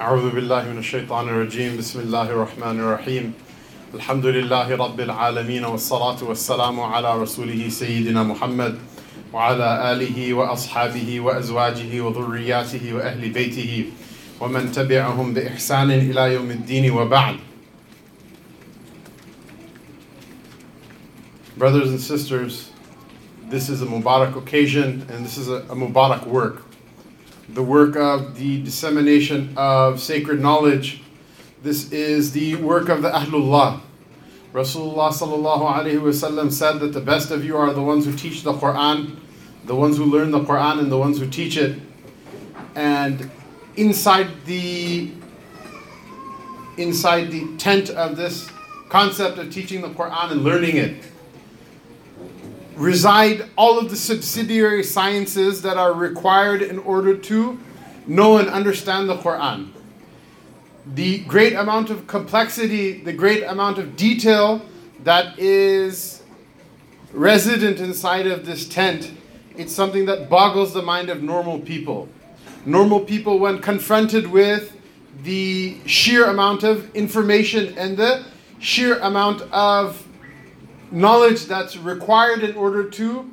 أعوذ بالله من الشيطان الرجيم. بسم الله الرحمن الرحيم. الحمد لله رب العالمين والصلاة والسلام على رسوله سيدنا محمد وعلى آله وأصحابه وأزواجه وذرياته وأهل بيته ومن تبعهم بإحسان إلى يوم الدين وبعد. Brothers and sisters, this is a Mubarak occasion and this is a, a Mubarak work. The work of the dissemination of sacred knowledge. This is the work of the Ahlullah. Rasulullah sallallahu said that the best of you are the ones who teach the Quran, the ones who learn the Quran, and the ones who teach it. And inside the inside the tent of this concept of teaching the Quran and learning it reside all of the subsidiary sciences that are required in order to know and understand the Quran. The great amount of complexity, the great amount of detail that is resident inside of this tent, it's something that boggles the mind of normal people. Normal people, when confronted with the sheer amount of information and the sheer amount of knowledge that's required in order to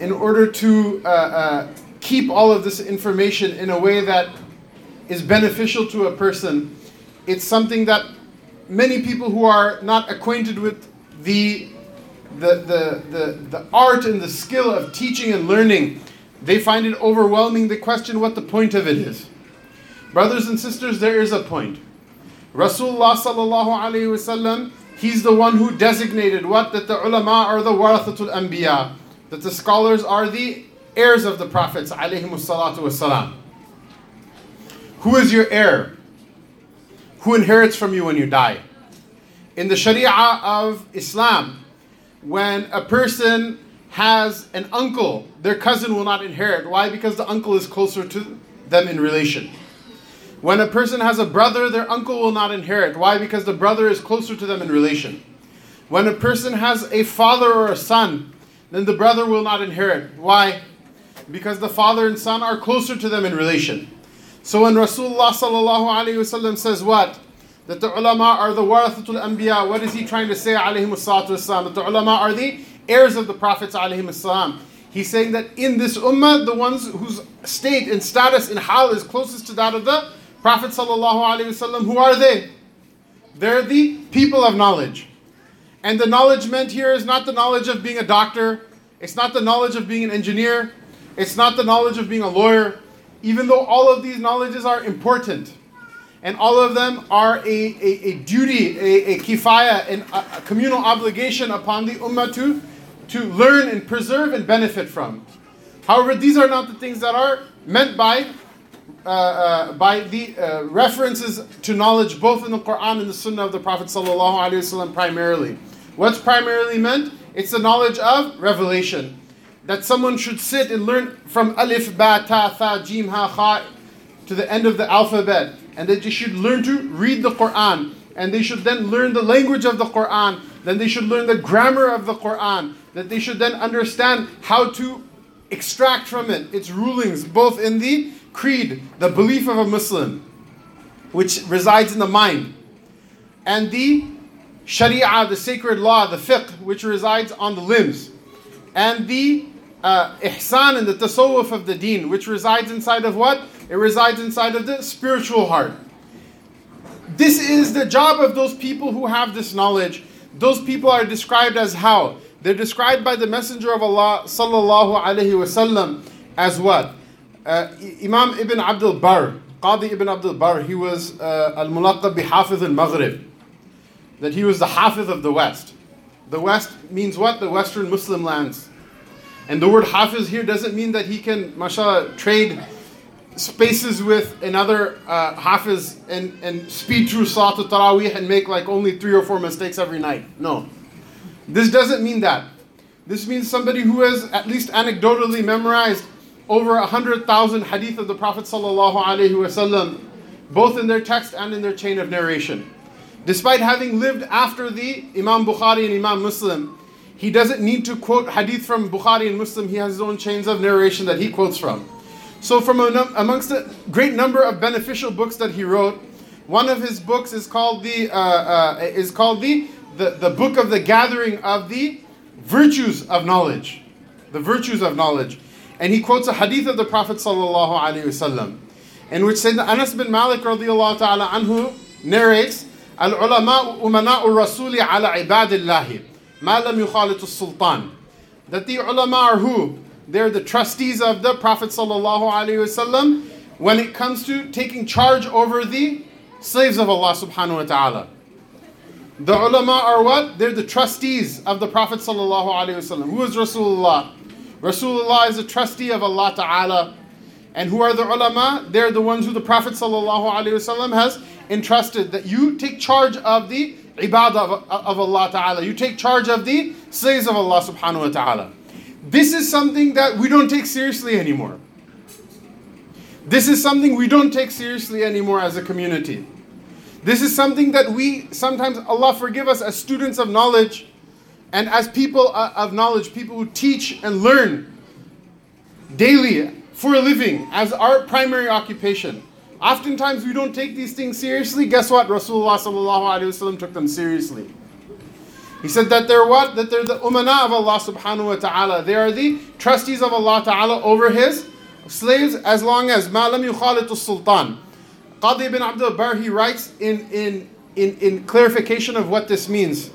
in order to uh, uh, keep all of this information in a way that is beneficial to a person it's something that many people who are not acquainted with the the, the, the, the art and the skill of teaching and learning they find it overwhelming they question what the point of it is. Brothers and sisters there is a point. Rasulullah sallallahu alaihi wasallam He's the one who designated what? That the ulama are the warathatul anbiya. That the scholars are the heirs of the prophets salatu Who is your heir? Who inherits from you when you die? In the Sharia of Islam, when a person has an uncle, their cousin will not inherit. Why? Because the uncle is closer to them in relation. When a person has a brother, their uncle will not inherit. Why? Because the brother is closer to them in relation. When a person has a father or a son, then the brother will not inherit. Why? Because the father and son are closer to them in relation. So when Rasulullah sallallahu alaihi wasallam says what? That the ulama are the warathatul anbiya. What is he trying to say alayhi wassalam? That the ulama are the heirs of the prophets alayhi wassalam. He's saying that in this ummah, the ones whose state and status and hal is closest to that of the Prophet ﷺ, who are they? They're the people of knowledge. And the knowledge meant here is not the knowledge of being a doctor, it's not the knowledge of being an engineer, it's not the knowledge of being a lawyer, even though all of these knowledges are important. And all of them are a, a, a duty, a, a kifaya, and a, a communal obligation upon the ummah to, to learn and preserve and benefit from. However, these are not the things that are meant by uh, uh, by the uh, references to knowledge both in the Quran and the Sunnah of the Prophet ﷺ primarily. What's primarily meant? It's the knowledge of revelation. That someone should sit and learn from alif, ba, ta, tha, jim, ha, kha to the end of the alphabet. And that they should learn to read the Quran. And they should then learn the language of the Quran. Then they should learn the grammar of the Quran. That they should then understand how to extract from it its rulings, both in the creed, the belief of a Muslim, which resides in the mind, and the Sharia, the sacred law, the fiqh, which resides on the limbs, and the uh, ihsan and the tasawwuf of the deen, which resides inside of what? It resides inside of the spiritual heart. This is the job of those people who have this knowledge. Those people are described as how? They're described by the Messenger of Allah sallallahu alaihi wasallam as what? Uh, Imam Ibn Abdul Barr, Qadi Ibn Abdul Barr, he was uh, al mulaqab bi Hafiz al Maghrib, that he was the Hafiz of the West. The West means what? The Western Muslim lands. And the word Hafiz here doesn't mean that he can, mashallah, trade spaces with another uh, Hafiz and, and speed through Salatul Taraweeh and make like only three or four mistakes every night. No. This doesn't mean that. This means somebody who has at least anecdotally memorized over a hundred thousand hadith of the Prophet wasallam, both in their text and in their chain of narration. Despite having lived after the Imam Bukhari and Imam Muslim, he doesn't need to quote hadith from Bukhari and Muslim. He has his own chains of narration that he quotes from. So, from amongst a great number of beneficial books that he wrote, one of his books is called the uh, uh, is called the, the the book of the gathering of the virtues of knowledge, the virtues of knowledge, and he quotes a hadith of the Prophet wasallam, in which Sayyidina Anas bin Malik radiallahu ta'ala anhu narrates, "Al-ulama umana'u rasuli ala ibadillahi, ma lam yukhalitu sultan." That the ulama are who? They're the trustees of the Prophet wasallam when it comes to taking charge over the slaves of Allah subhanahu wa ta'ala. The ulama are what? They're the trustees of the Prophet sallallahu. Who is Rasulullah? Rasulullah is a trustee of Allah ta'ala. And who are the ulama? They're the ones who the Prophet wasallam has entrusted that you take charge of the ibadah of, of Allah ta'ala. You take charge of the slaves of Allah subhanahu wa ta'ala. This is something that we don't take seriously anymore. This is something we don't take seriously anymore as a community. This is something that we sometimes, Allah forgive us, as students of knowledge and as people of knowledge, people who teach and learn daily for a living as our primary occupation. Oftentimes we don't take these things seriously. Guess what? Rasulullah took them seriously. He said that they're what? That they're the umana of Allah subhanahu wa ta'ala. They are the trustees of Allah ta'ala over his slaves as long as ma'lam yukhalitu sultan. Qadi ibn Abdul Barr, he writes in, in, in, in clarification of what this means.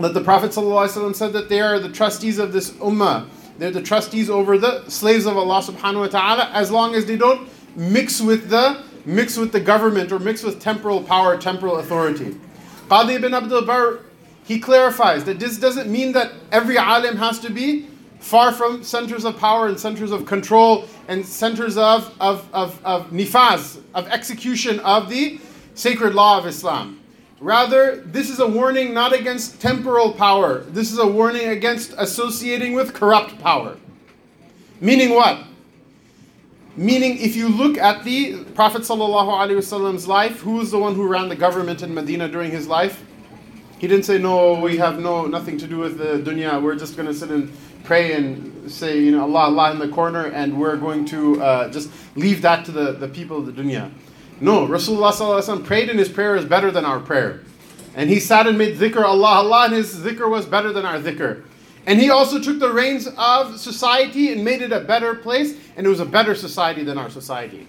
That the Prophet said that they are the trustees of this ummah. They're the trustees over the slaves of Allah subhanahu wa ta'ala as long as they don't mix with the mix with the government or mix with temporal power, temporal authority. Qadi ibn Abdul Barr, he clarifies that this doesn't mean that every alim has to be far from centers of power and centers of control and centers of, of, of, of nifaz, of execution of the sacred law of Islam. Rather, this is a warning not against temporal power. This is a warning against associating with corrupt power. Meaning what? Meaning, if you look at the Prophet Prophet's life, who was the one who ran the government in Medina during his life? He didn't say, No, we have no nothing to do with the dunya, we're just going to sit and pray and say, you know, Allah, Allah in the corner, and we're going to uh, just leave that to the, the people of the dunya. No, Rasulullah prayed and his prayer is better than our prayer. And he sat and made dhikr Allah, Allah, and his dhikr was better than our dhikr. And he also took the reins of society and made it a better place, and it was a better society than our society.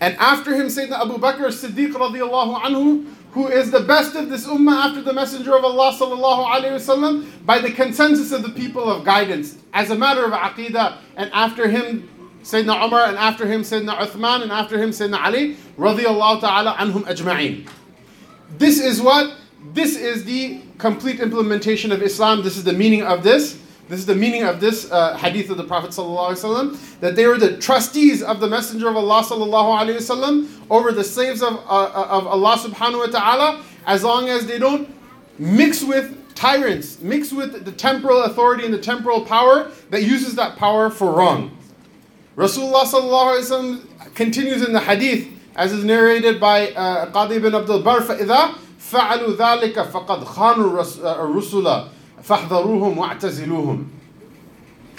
And after him, Sayyidina Abu Bakr as-Siddiq radiallahu anhu, who is the best of this ummah after the Messenger of Allah sallallahu alaihi wasallam, by the consensus of the people of guidance, as a matter of aqidah, and after him Sayyidina Umar, and after him Sayyidina Uthman, and after him Sayyidina Ali, radiallahu ta'ala anhum ajma'in. This is what? This is the complete implementation of Islam. This is the meaning of this. This is the meaning of this uh, hadith of the Prophet ﷺ, that they were the trustees of the Messenger of Allah ﷺ over the slaves of, uh, uh, of Allah subhanahu wa ta'ala as long as they don't mix with tyrants, mix with the temporal authority and the temporal power that uses that power for wrong. Rasulullah continues in the hadith as is narrated by uh, Qadi ibn Abdul Barr, فَإِذَا فَعَلُوا ذَلِكَ فَقَدْ خَانُوا uh, الرُّسُلَ فَاحْذَرُوهُمْ وَاعْتَزِلُوهُم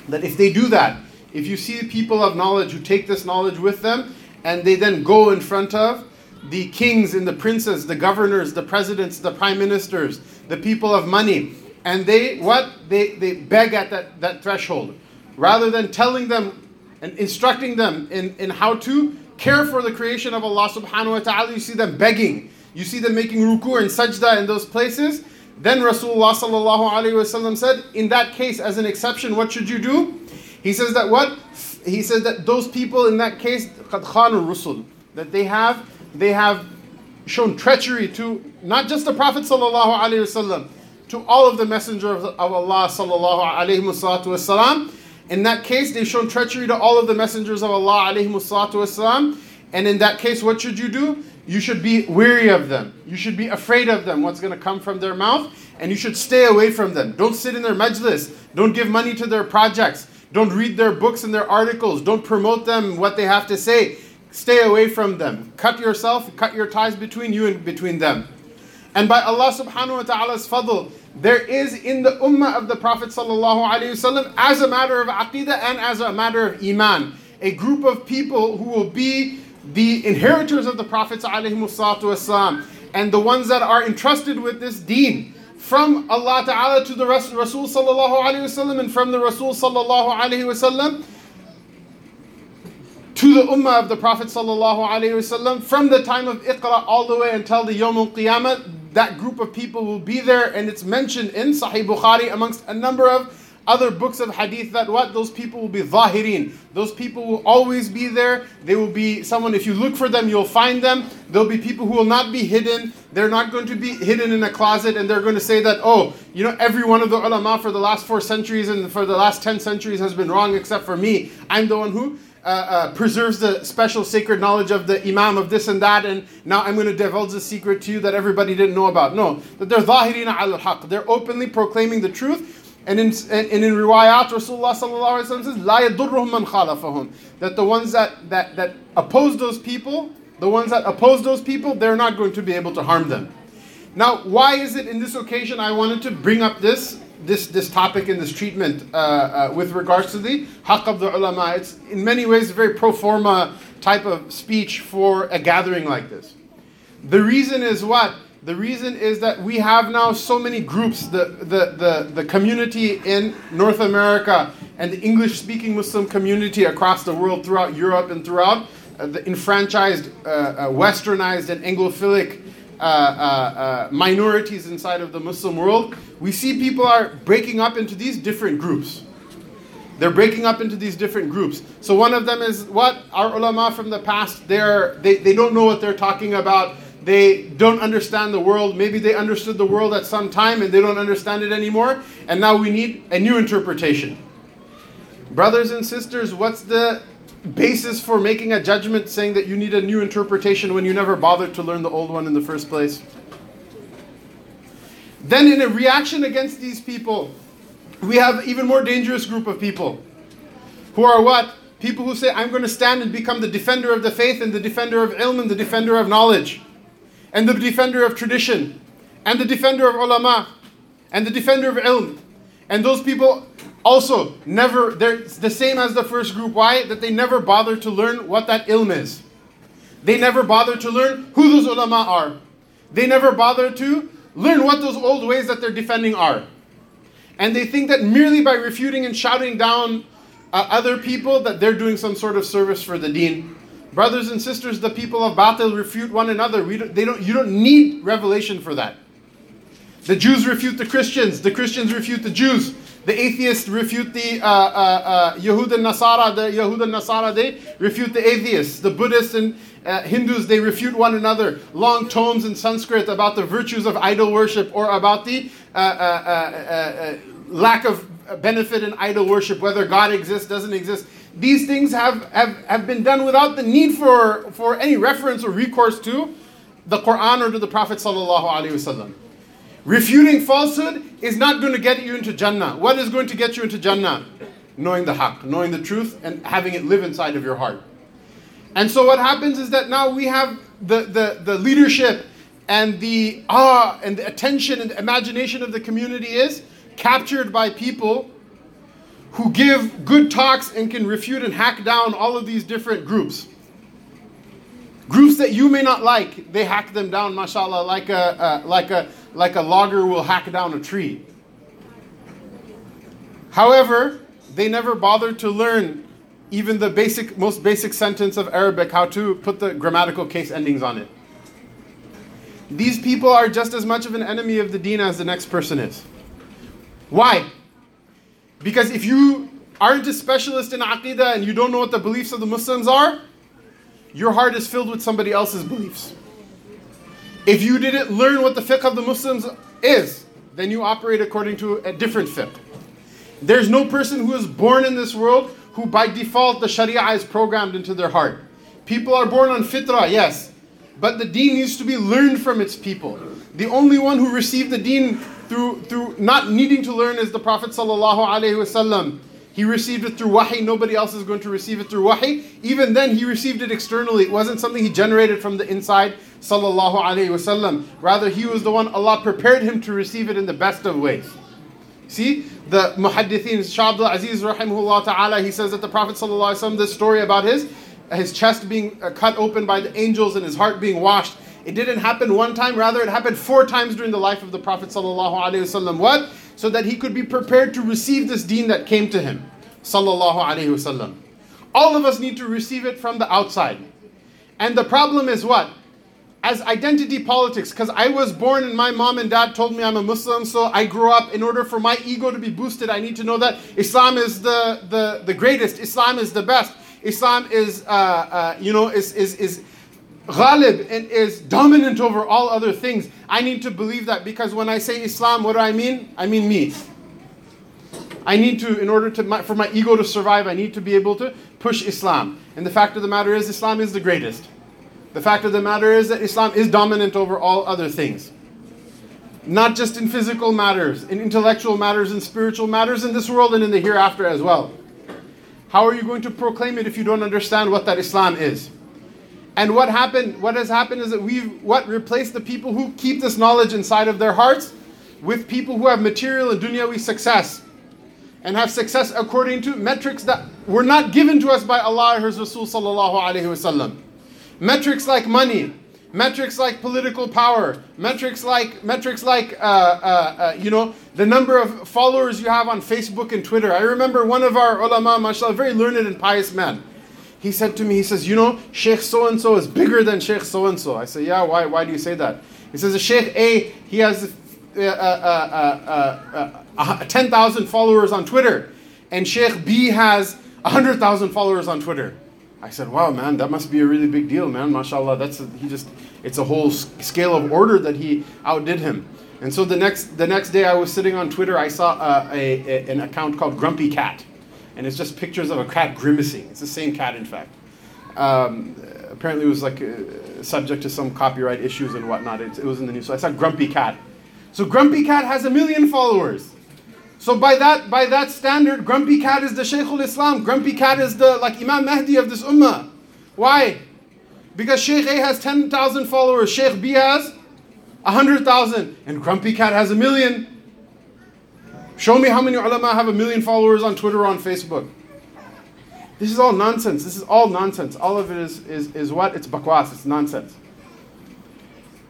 That if they do that, if you see people of knowledge who take this knowledge with them, and they then go in front of the kings and the princes, the governors, the presidents, the prime ministers, the people of money, and they what? They, they beg at that, that threshold. Rather than telling them and instructing them in, in how to care for the creation of Allah subhanahu wa ta'ala. You see them begging, you see them making ruku and sajda in those places. Then Rasulullah sallallahu alayhi said, in that case, as an exception, what should you do? He says that what? He says that those people in that case, qad rusul, that they have they have shown treachery to not just the Prophet sallallahu alayhi wasallam, to all of the messengers of Allah sallallahu alayhi wasallam, in that case, they've shown treachery to all of the messengers of Allah wasallam. And in that case, what should you do? You should be weary of them. You should be afraid of them, what's going to come from their mouth, and you should stay away from them. Don't sit in their majlis. Don't give money to their projects. Don't read their books and their articles. Don't promote them, what they have to say. Stay away from them. Cut yourself, cut your ties between you and between them. And by Allah subhanahu wa ta'ala's fadl, there is in the ummah of the Prophet sallallahu alaihi wasallam as a matter of aqidah and as a matter of iman a group of people who will be the inheritors of the Prophets والسلام, and the ones that are entrusted with this deen from Allah Ta'ala to the Rasul Sallallahu Alaihi Wasallam and from the Rasul Sallallahu Alaihi Wasallam to the Ummah of the Prophet Sallallahu Alaihi Wasallam from the time of Iqra all the way until the Yawm al-Qiyamah that group of people will be there and it's mentioned in Sahih Bukhari amongst a number of other books of hadith that what? Those people will be zahirin. Those people will always be there. They will be someone if you look for them you'll find them. There'll be people who will not be hidden. They're not going to be hidden in a closet and they're going to say that oh you know every one of the ulama for the last four centuries and for the last 10 centuries has been wrong except for me. I'm the one who uh, uh, preserves the special sacred knowledge of the imam of this and that, and now I'm going to divulge a secret to you that everybody didn't know about. No, that they're zahirina al haq. They're openly proclaiming the truth. And in, and in riwayat, Rasulullah says, "La yadurruhum man khalafahum." That the ones that, that that oppose those people, the ones that oppose those people, they're not going to be able to harm them. Now, why is it in this occasion I wanted to bring up this this this topic and this treatment uh, uh, with regards to the haqq of the ulama. It's in many ways a very pro forma type of speech for a gathering like this. The reason is what? The reason is that we have now so many groups, the, the, the, the community in North America and the English speaking Muslim community across the world, throughout Europe and throughout uh, the enfranchised, uh, uh, westernized, and Anglophilic uh, uh, uh, minorities inside of the Muslim world, we see people are breaking up into these different groups. They're breaking up into these different groups. So one of them is what our ulama from the past. They're they, they don't know what they're talking about. They don't understand the world. Maybe they understood the world at some time and they don't understand it anymore. And now we need a new interpretation. Brothers and sisters, what's the basis for making a judgment saying that you need a new interpretation when you never bothered to learn the old one in the first place? Then, in a reaction against these people, we have even more dangerous group of people who are what? People who say, I'm going to stand and become the defender of the faith and the defender of ilm and the defender of knowledge and the defender of tradition and the defender of ulama and the defender of ilm. And those people also, never, they're the same as the first group. Why? That they never bother to learn what that ilm is. They never bother to learn who those ulama are. They never bother to learn what those old ways that they're defending are. And they think that merely by refuting and shouting down uh, other people that they're doing some sort of service for the deen. Brothers and sisters, the people of Batil refute one another. We don't, they don't, you don't need revelation for that. The Jews refute the Christians. The Christians refute the Jews. The atheists refute the uh, uh, uh, Yahud and Nasara. The Yahud and Nasara they refute the atheists. The Buddhists and uh, Hindus they refute one another. Long tomes in Sanskrit about the virtues of idol worship or about the uh, uh, lack of benefit in idol worship, whether God exists, doesn't exist. These things have, have, have been done without the need for, for any reference or recourse to the Quran or to the Prophet sallallahu alaihi wasallam. Refuting falsehood is not going to get you into Jannah. What is going to get you into Jannah? Knowing the haqq, knowing the truth, and having it live inside of your heart. And so what happens is that now we have the, the, the leadership and the ah and the attention and the imagination of the community is captured by people who give good talks and can refute and hack down all of these different groups. Groups that you may not like, they hack them down, mashallah, like a, uh, like a like a logger will hack down a tree. However, they never bothered to learn even the basic, most basic sentence of Arabic, how to put the grammatical case endings on it. These people are just as much of an enemy of the deen as the next person is. Why? Because if you aren't a specialist in aqidah and you don't know what the beliefs of the Muslims are, your heart is filled with somebody else's beliefs. If you didn't learn what the fiqh of the Muslims is, then you operate according to a different fiqh. There's no person who is born in this world who by default the sharia is programmed into their heart. People are born on fitrah, yes, but the deen needs to be learned from its people. The only one who received the deen through, through not needing to learn is the Prophet. He received it through wahi. Nobody else is going to receive it through wahi. Even then, he received it externally. It wasn't something he generated from the inside, sallallahu alaihi wasallam. Rather, he was the one Allah prepared him to receive it in the best of ways. See, the muhaddithin, Shah Abdul Aziz rahimahullah ta'ala, he says that the Prophet sallallahu alaihi wasallam, this story about his, his chest being uh, cut open by the angels and his heart being washed, it didn't happen one time, rather it happened four times during the life of the Prophet sallallahu alaihi wasallam. What? So that he could be prepared to receive this deen that came to him. Sallallahu alaihi wasallam. All of us need to receive it from the outside. And the problem is what? As identity politics, because I was born and my mom and dad told me I'm a Muslim, so I grew up. In order for my ego to be boosted, I need to know that Islam is the, the, the greatest, Islam is the best, Islam is, uh, uh, you know, is, is, is ghalib and is dominant over all other things. I need to believe that because when I say Islam, what do I mean? I mean me. I need to, in order to, for my ego to survive, I need to be able to push Islam. And the fact of the matter is, Islam is the greatest. The fact of the matter is that Islam is dominant over all other things. Not just in physical matters, in intellectual matters, in spiritual matters, in this world and in the hereafter as well. How are you going to proclaim it if you don't understand what that Islam is? And what happened, what has happened is that we've what replaced the people who keep this knowledge inside of their hearts with people who have material and dunyawi success and have success according to metrics that were not given to us by Allah and His Rasul sallallahu alaihi wasallam. Metrics like money, metrics like political power, metrics like metrics like uh, uh, uh, you know the number of followers you have on Facebook and Twitter. I remember one of our ulama, mashallah, very learned and pious man. He said to me, he says, you know, Sheikh so and so is bigger than Sheikh so and so. I said, yeah, why? Why do you say that? He says, Sheikh A, he has uh, uh, uh, 10,000 followers on Twitter, and Sheikh B has 100,000 followers on Twitter. I said, wow, man, that must be a really big deal, man. MashaAllah, that's a, he just, it's a whole scale of order that he outdid him. And so the next, the next day I was sitting on Twitter, I saw uh, a, a, an account called Grumpy Cat. And it's just pictures of a cat grimacing. It's the same cat, in fact. Um, apparently it was like uh, subject to some copyright issues and whatnot. It, it was in the news. So I saw Grumpy Cat. So Grumpy Cat has a million followers. So by that by that standard, Grumpy Cat is the Shaykhul Islam. Grumpy Cat is the like Imam Mahdi of this ummah. Why? Because Sheikh A has 10,000 followers, Sheikh B has 100,000, and Grumpy Cat has a million. Show me how many ulama have a million followers on Twitter or on Facebook. This is all nonsense. This is all nonsense. All of it is, is, is what? It's bakwas. It's nonsense.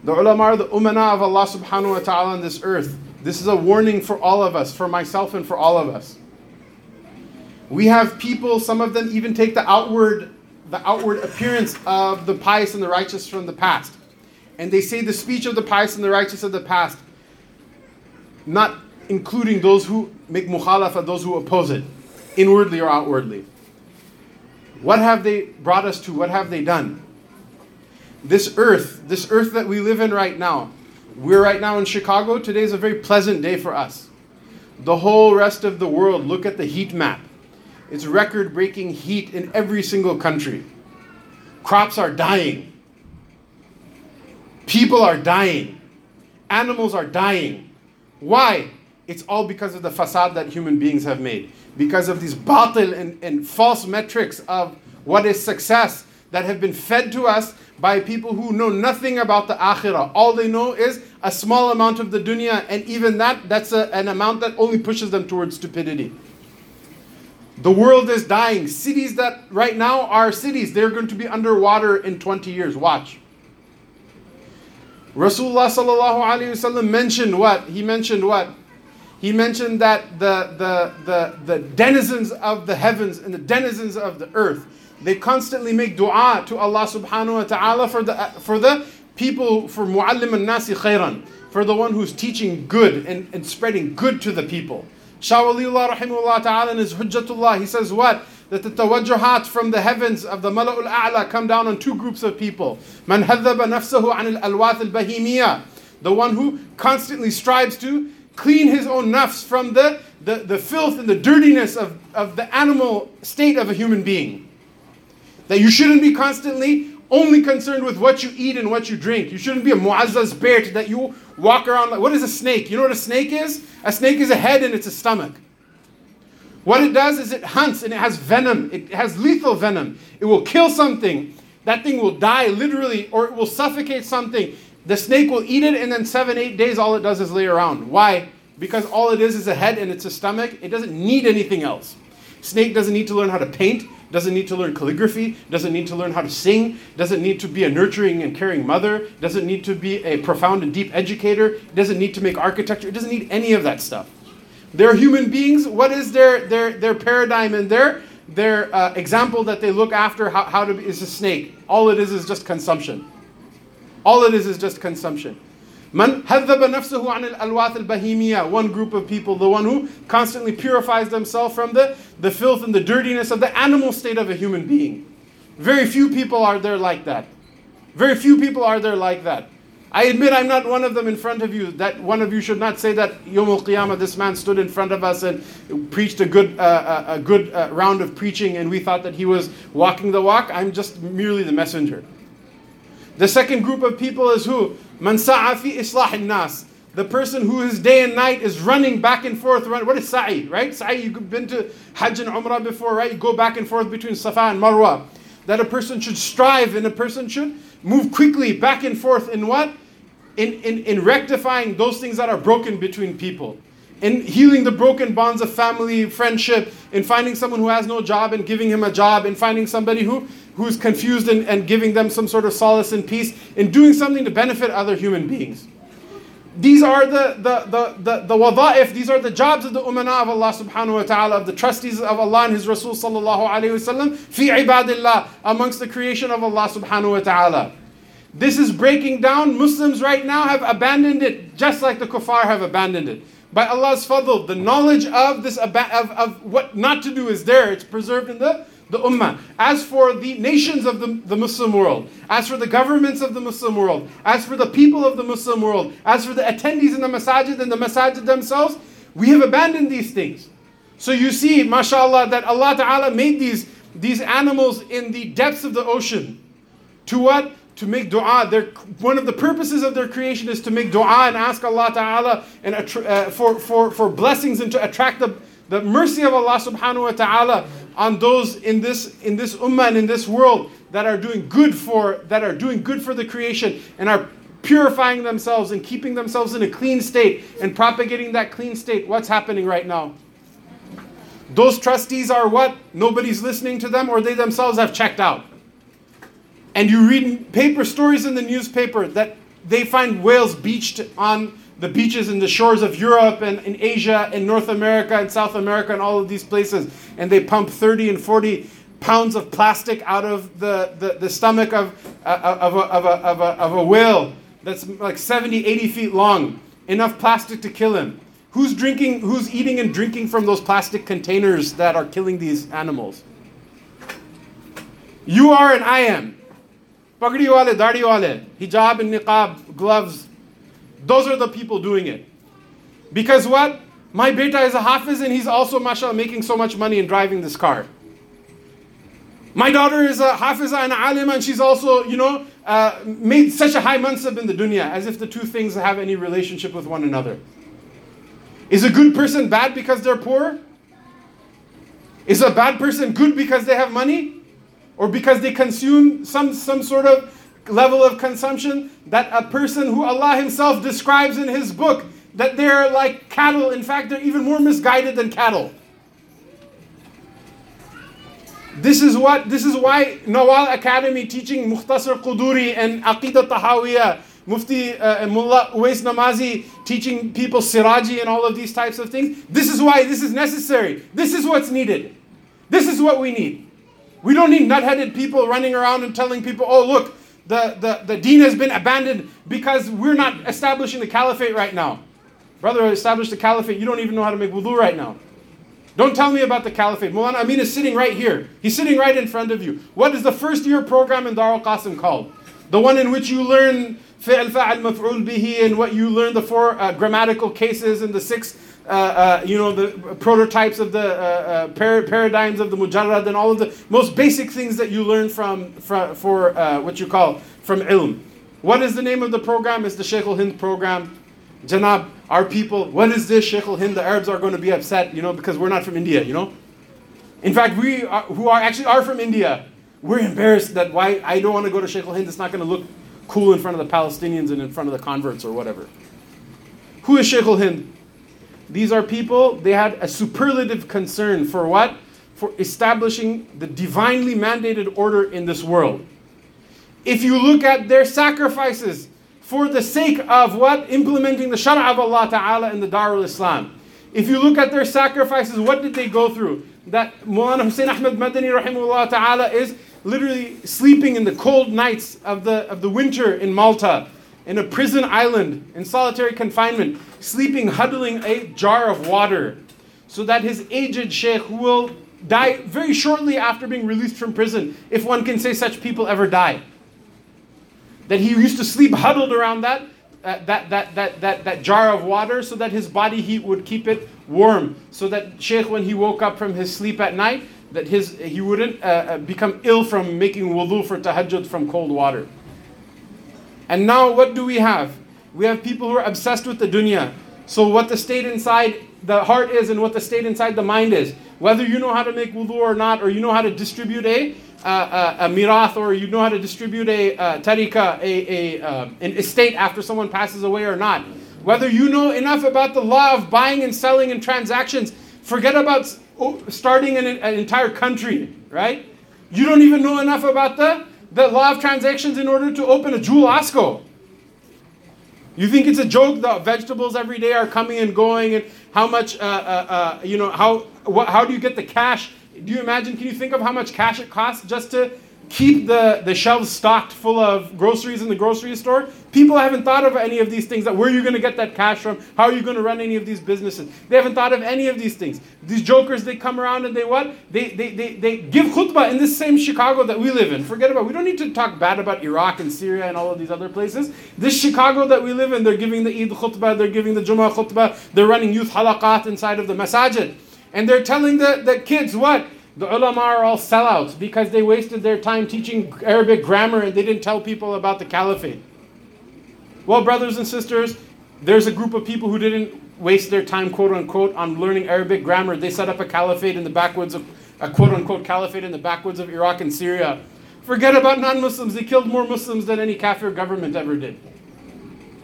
The ulama are the umana of Allah subhanahu wa ta'ala on this earth. This is a warning for all of us, for myself and for all of us. We have people, some of them even take the outward, the outward appearance of the pious and the righteous from the past. And they say the speech of the pious and the righteous of the past, not including those who make mukhalafa, those who oppose it, inwardly or outwardly. What have they brought us to? What have they done? This earth, this earth that we live in right now, we're right now in Chicago. Today is a very pleasant day for us. The whole rest of the world, look at the heat map. It's record breaking heat in every single country. Crops are dying. People are dying. Animals are dying. Why? It's all because of the facade that human beings have made. Because of these batil and, and false metrics of what is success that have been fed to us by people who know nothing about the akhirah. All they know is a small amount of the dunya, and even that, that's a, an amount that only pushes them towards stupidity. The world is dying. Cities that right now are cities, they're going to be underwater in 20 years. Watch. Rasulullah mentioned what? He mentioned what? He mentioned that the, the, the, the denizens of the heavens and the denizens of the earth, they constantly make dua to Allah subhanahu wa ta'ala for the, for the people, for mu'allim al-nasi khairan, for the one who's teaching good and, and spreading good to the people. Shah Waliullah rahimahullah ta'ala in his Hujjatullah, he says what? That the tawajjuhat from the heavens of the Mala'ul A'la come down on two groups of people. Man nafsahu an al-alwath al-bahimiyah. The one who constantly strives to clean his own nafs from the, the, the filth and the dirtiness of, of the animal state of a human being. That you shouldn't be constantly only concerned with what you eat and what you drink. You shouldn't be a mu'azzaz bert that you walk around like, what is a snake? You know what a snake is? A snake is a head and it's a stomach. What it does is it hunts and it has venom. It has lethal venom. It will kill something. That thing will die literally or it will suffocate something. The snake will eat it and then seven, eight days all it does is lay around. Why? because all it is is a head and it's a stomach. It doesn't need anything else. Snake doesn't need to learn how to paint, doesn't need to learn calligraphy, doesn't need to learn how to sing, doesn't need to be a nurturing and caring mother, doesn't need to be a profound and deep educator, doesn't need to make architecture, it doesn't need any of that stuff. They're human beings. What is their, their, their paradigm and their, their uh, example that they look after? How, how to, is a snake. All it is is just consumption. All it is is just consumption. One group of people, the one who constantly purifies themselves from the, the filth and the dirtiness of the animal state of a human being. Very few people are there like that. Very few people are there like that. I admit I'm not one of them in front of you. That one of you should not say that Yom al this man stood in front of us and preached a good, uh, a good uh, round of preaching, and we thought that he was walking the walk. I'm just merely the messenger. The second group of people is who? Man sa'a fi islah nas. The person who his day and night is running back and forth. Run, what is sa'i, right? Sa'i, you've been to Hajj and Umrah before, right? You go back and forth between Safa and Marwa. That a person should strive and a person should move quickly back and forth in what? In, in, in rectifying those things that are broken between people. In healing the broken bonds of family, friendship, in finding someone who has no job and giving him a job, in finding somebody who who's confused and, and giving them some sort of solace and peace, in doing something to benefit other human beings. These are the, the, the, the, the wada'if, these are the jobs of the umana of Allah subhanahu wa ta'ala, of the trustees of Allah and His Rasul sallallahu alayhi wa sallam, fi ibadillah, amongst the creation of Allah subhanahu wa ta'ala. This is breaking down. Muslims right now have abandoned it, just like the kuffar have abandoned it. By Allah's fadl, the knowledge of this of, of what not to do is there. It's preserved in the the ummah, as for the nations of the, the Muslim world, as for the governments of the Muslim world, as for the people of the Muslim world, as for the attendees in the masajid and the masajid themselves, we have abandoned these things. So you see, mashallah, that Allah Ta'ala made these, these animals in the depths of the ocean. To what? To make dua. They're, one of the purposes of their creation is to make dua and ask Allah Ta'ala and, uh, for, for, for blessings and to attract the, the mercy of Allah subhanahu wa ta'ala on those in this in this ummah and in this world that are doing good for that are doing good for the creation and are purifying themselves and keeping themselves in a clean state and propagating that clean state. What's happening right now? Those trustees are what? Nobody's listening to them or they themselves have checked out. And you read paper stories in the newspaper that they find whales beached on the beaches and the shores of Europe and in Asia and North America and South America and all of these places. And they pump 30 and 40 pounds of plastic out of the, the, the stomach of, uh, of, a, of, a, of, a, of a whale that's like 70, 80 feet long. Enough plastic to kill him. Who's drinking, who's eating and drinking from those plastic containers that are killing these animals? You are and I am. Pagdi wale, dari wale, hijab and niqab, gloves, those are the people doing it. Because what? My beta is a hafiz and he's also, mashallah, making so much money and driving this car. My daughter is a hafiza and a alima and she's also, you know, uh, made such a high mansab in the dunya, as if the two things have any relationship with one another. Is a good person bad because they're poor? Is a bad person good because they have money? Or because they consume some, some sort of level of consumption that a person who Allah Himself describes in His book that they're like cattle. In fact, they're even more misguided than cattle. This is what this is why Nawal Academy teaching Mukhtasar Quduri and Aqidah Tahawiyah, Mufti uh, Mullah Uwais Namazi teaching people Siraji and all of these types of things. This is why this is necessary. This is what's needed. This is what we need. We don't need nut-headed people running around and telling people, "Oh, look, the, the, the deen has been abandoned because we're not establishing the caliphate right now. Brother, establish the caliphate. You don't even know how to make wudu right now. Don't tell me about the caliphate. Mulana Amin is sitting right here. He's sitting right in front of you. What is the first year program in Darul Qasim called? The one in which you learn fi'l fa'al maf'ul bihi and what you learn the four uh, grammatical cases and the six uh, uh, you know, the prototypes of the uh, uh, par- paradigms of the mujarrad and all of the most basic things that you learn from, from for uh, what you call from ilm. What is the name of the program? It's the Sheikh al-Hind program. Janab, our people, what is this Sheikh al-Hind? The Arabs are going to be upset, you know, because we're not from India, you know. In fact, we are, who are actually are from India, we're embarrassed that why I don't want to go to Sheikh al-Hind. It's not going to look cool in front of the Palestinians and in front of the converts or whatever. Who is Sheikh al-Hind? These are people, they had a superlative concern for what? For establishing the divinely mandated order in this world. If you look at their sacrifices for the sake of what? Implementing the Shara of Allah Ta'ala in the Darul Islam. If you look at their sacrifices, what did they go through? That Mulana Hussein Ahmed Madani Rahimullah Ta'ala is literally sleeping in the cold nights of the, of the winter in Malta, in a prison island, in solitary confinement, sleeping, huddling a jar of water, so that his aged sheikh, will die very shortly after being released from prison, if one can say such people ever die, that he used to sleep huddled around that, uh, that, that, that, that, that jar of water so that his body heat would keep it warm. So that Sheikh, when he woke up from his sleep at night, that his, he wouldn't uh, uh, become ill from making wudu for tahajjud from cold water. And now what do we have? We have people who are obsessed with the dunya. So what the state inside the heart is and what the state inside the mind is. Whether you know how to make wudu or not, or you know how to distribute a, uh, a, a mirath, or you know how to distribute a uh, tariqa, a, a, uh, an estate after someone passes away or not. Whether you know enough about the law of buying and selling and transactions, forget about starting an, an entire country, right? You don't even know enough about the, the law of transactions in order to open a Jewel Osco. You think it's a joke that vegetables every day are coming and going, and how much, uh, uh, uh, you know, how, how do you get the cash? Do you imagine, can you think of how much cash it costs just to keep the, the shelves stocked full of groceries in the grocery store. People haven't thought of any of these things. That where are you going to get that cash from? How are you going to run any of these businesses? They haven't thought of any of these things. These jokers, they come around and they what? They they, they, they give khutbah in this same Chicago that we live in. Forget about. We don't need to talk bad about Iraq and Syria and all of these other places. This Chicago that we live in, they're giving the Eid khutbah, they're giving the Jummah khutbah, they're running youth halaqat inside of the masajid, and they're telling the, the kids what the ulama are all sellouts because they wasted their time teaching Arabic grammar and they didn't tell people about the caliphate. Well, brothers and sisters, there's a group of people who didn't waste their time, quote unquote, on learning Arabic grammar. They set up a caliphate in the backwoods of, a quote unquote caliphate in the backwoods of Iraq and Syria. Forget about non Muslims. They killed more Muslims than any kafir government ever did.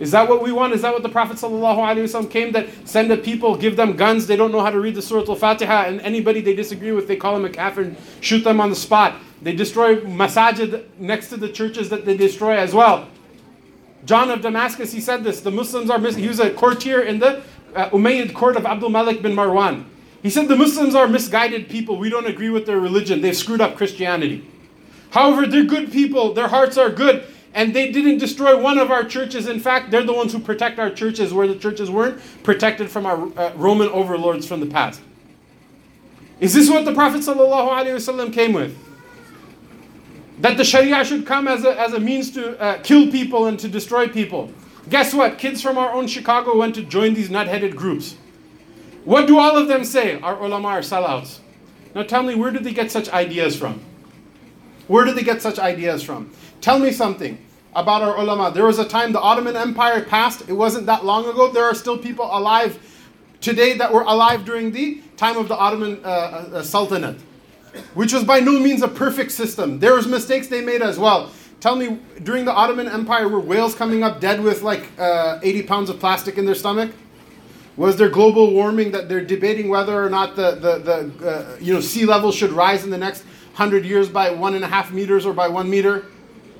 Is that what we want? Is that what the Prophet ﷺ came that send the people, give them guns, they don't know how to read the Surah Al-Fatiha, and anybody they disagree with, they call them a kafir and shoot them on the spot. They destroy masajid next to the churches that they destroy as well. John of Damascus, he said this, the Muslims are, mis- he was a courtier in the uh, Umayyad court of Abdul Malik bin Marwan. He said the Muslims are misguided people. We don't agree with their religion. They've screwed up Christianity. However, they're good people. Their hearts are good and they didn't destroy one of our churches. In fact, they're the ones who protect our churches where the churches weren't protected from our uh, Roman overlords from the past. Is this what the Prophet ﷺ came with? That the Sharia should come as a, as a means to uh, kill people and to destroy people. Guess what? Kids from our own Chicago went to join these nut-headed groups. What do all of them say? Our ulama are sellouts. Now tell me, where did they get such ideas from? Where did they get such ideas from? Tell me something about our ulama. There was a time the Ottoman Empire passed. It wasn't that long ago. There are still people alive today that were alive during the time of the Ottoman uh, uh, Sultanate, which was by no means a perfect system. There was mistakes they made as well. Tell me, during the Ottoman Empire, were whales coming up dead with like uh, 80 pounds of plastic in their stomach? Was there global warming that they're debating whether or not the, the, the uh, you know, sea level should rise in the next hundred years by one and a half meters or by one meter?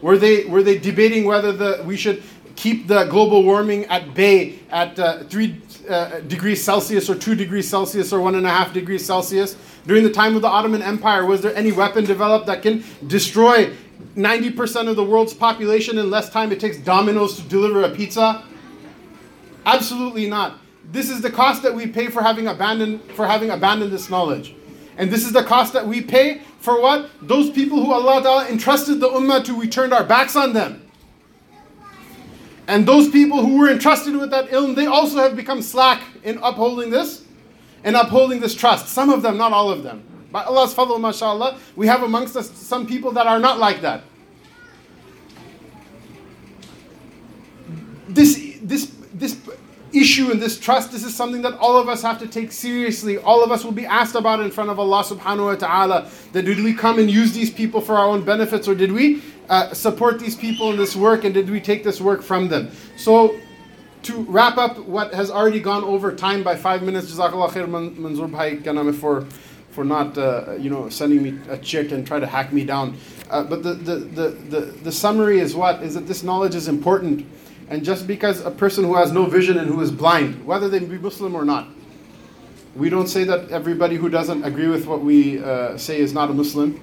Were they, were they debating whether the, we should keep the global warming at bay at uh, 3 uh, degrees Celsius or 2 degrees Celsius or 1.5 degrees Celsius? During the time of the Ottoman Empire, was there any weapon developed that can destroy 90% of the world's population in less time it takes Domino's to deliver a pizza? Absolutely not. This is the cost that we pay for having abandoned, for having abandoned this knowledge. And this is the cost that we pay for what? Those people who Allah Ta'ala entrusted the ummah to, we turned our backs on them. And those people who were entrusted with that ilm, they also have become slack in upholding this and upholding this trust. Some of them, not all of them. By Allah's fadl, mashallah, we have amongst us some people that are not like that. This, this, this issue and this trust, this is something that all of us have to take seriously. All of us will be asked about in front of Allah subhanahu wa ta'ala. That did we come and use these people for our own benefits or did we uh, support these people in this work and did we take this work from them? So to wrap up what has already gone over time by five minutes, Jazakallah khair Man- Manzoor Bhai for for not uh, you know sending me a chit and try to hack me down. Uh, but the, the, the, the, the summary is what? Is that this knowledge is important. And just because a person who has no vision and who is blind, whether they be Muslim or not, we don't say that everybody who doesn't agree with what we uh, say is not a Muslim.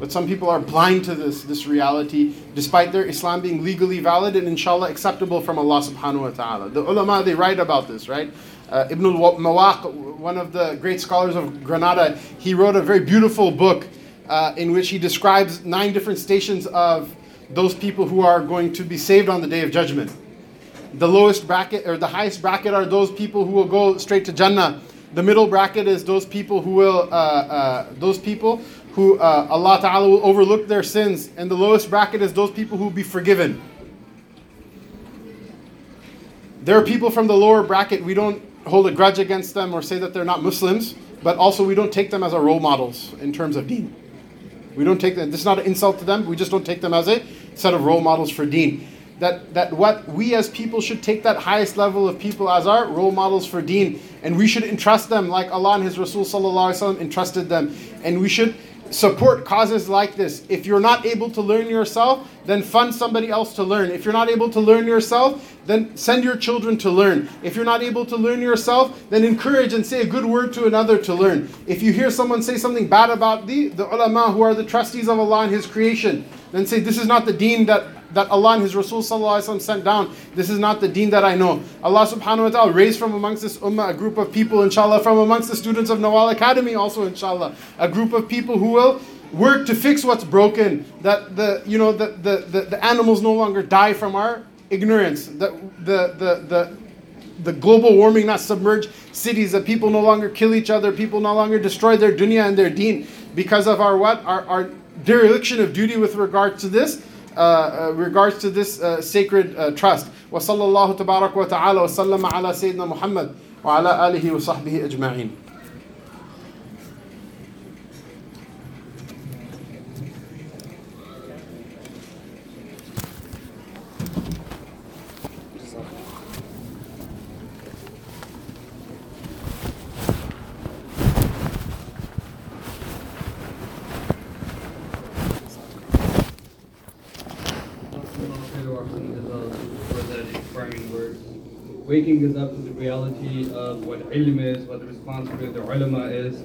But some people are blind to this, this reality, despite their Islam being legally valid and inshallah acceptable from Allah subhanahu wa ta'ala. The ulama, they write about this, right? Uh, Ibn al-Mawaq, one of the great scholars of Granada, he wrote a very beautiful book uh, in which he describes nine different stations of those people who are going to be saved on the day of judgment. The lowest bracket or the highest bracket are those people who will go straight to Jannah. The middle bracket is those people who will, uh, uh, those people who uh, Allah Ta'ala will overlook their sins. And the lowest bracket is those people who will be forgiven. There are people from the lower bracket, we don't hold a grudge against them or say that they're not Muslims, but also we don't take them as our role models in terms of deen. We don't take them, this is not an insult to them, we just don't take them as a set of role models for deen. That, that what we as people should take that highest level of people as our role models for deen, and we should entrust them like Allah and His Rasul entrusted them, and we should support causes like this. If you're not able to learn yourself, then fund somebody else to learn. If you're not able to learn yourself, then send your children to learn. If you're not able to learn yourself, then encourage and say a good word to another to learn. If you hear someone say something bad about the, the ulama who are the trustees of Allah and His creation, then say, This is not the deen that that Allah and His Rasul sent down. This is not the deen that I know. Allah subhanahu wa ta'ala raised from amongst this ummah a group of people, inshallah, from amongst the students of Nawal Academy also, inshallah, a group of people who will work to fix what's broken, that the you know the, the, the, the animals no longer die from our ignorance, that the, the, the, the global warming not submerge cities, that people no longer kill each other, people no longer destroy their dunya and their deen because of our what? Our, our dereliction of duty with regard to this uh, uh, regards to this uh, sacred uh, trust. وصلى الله تبارك وتعالى وسلم على سيدنا محمد وعلى آله وصحبه أجمعين. Waking us up to the reality of what ilm is, what the responsibility of the ulama is,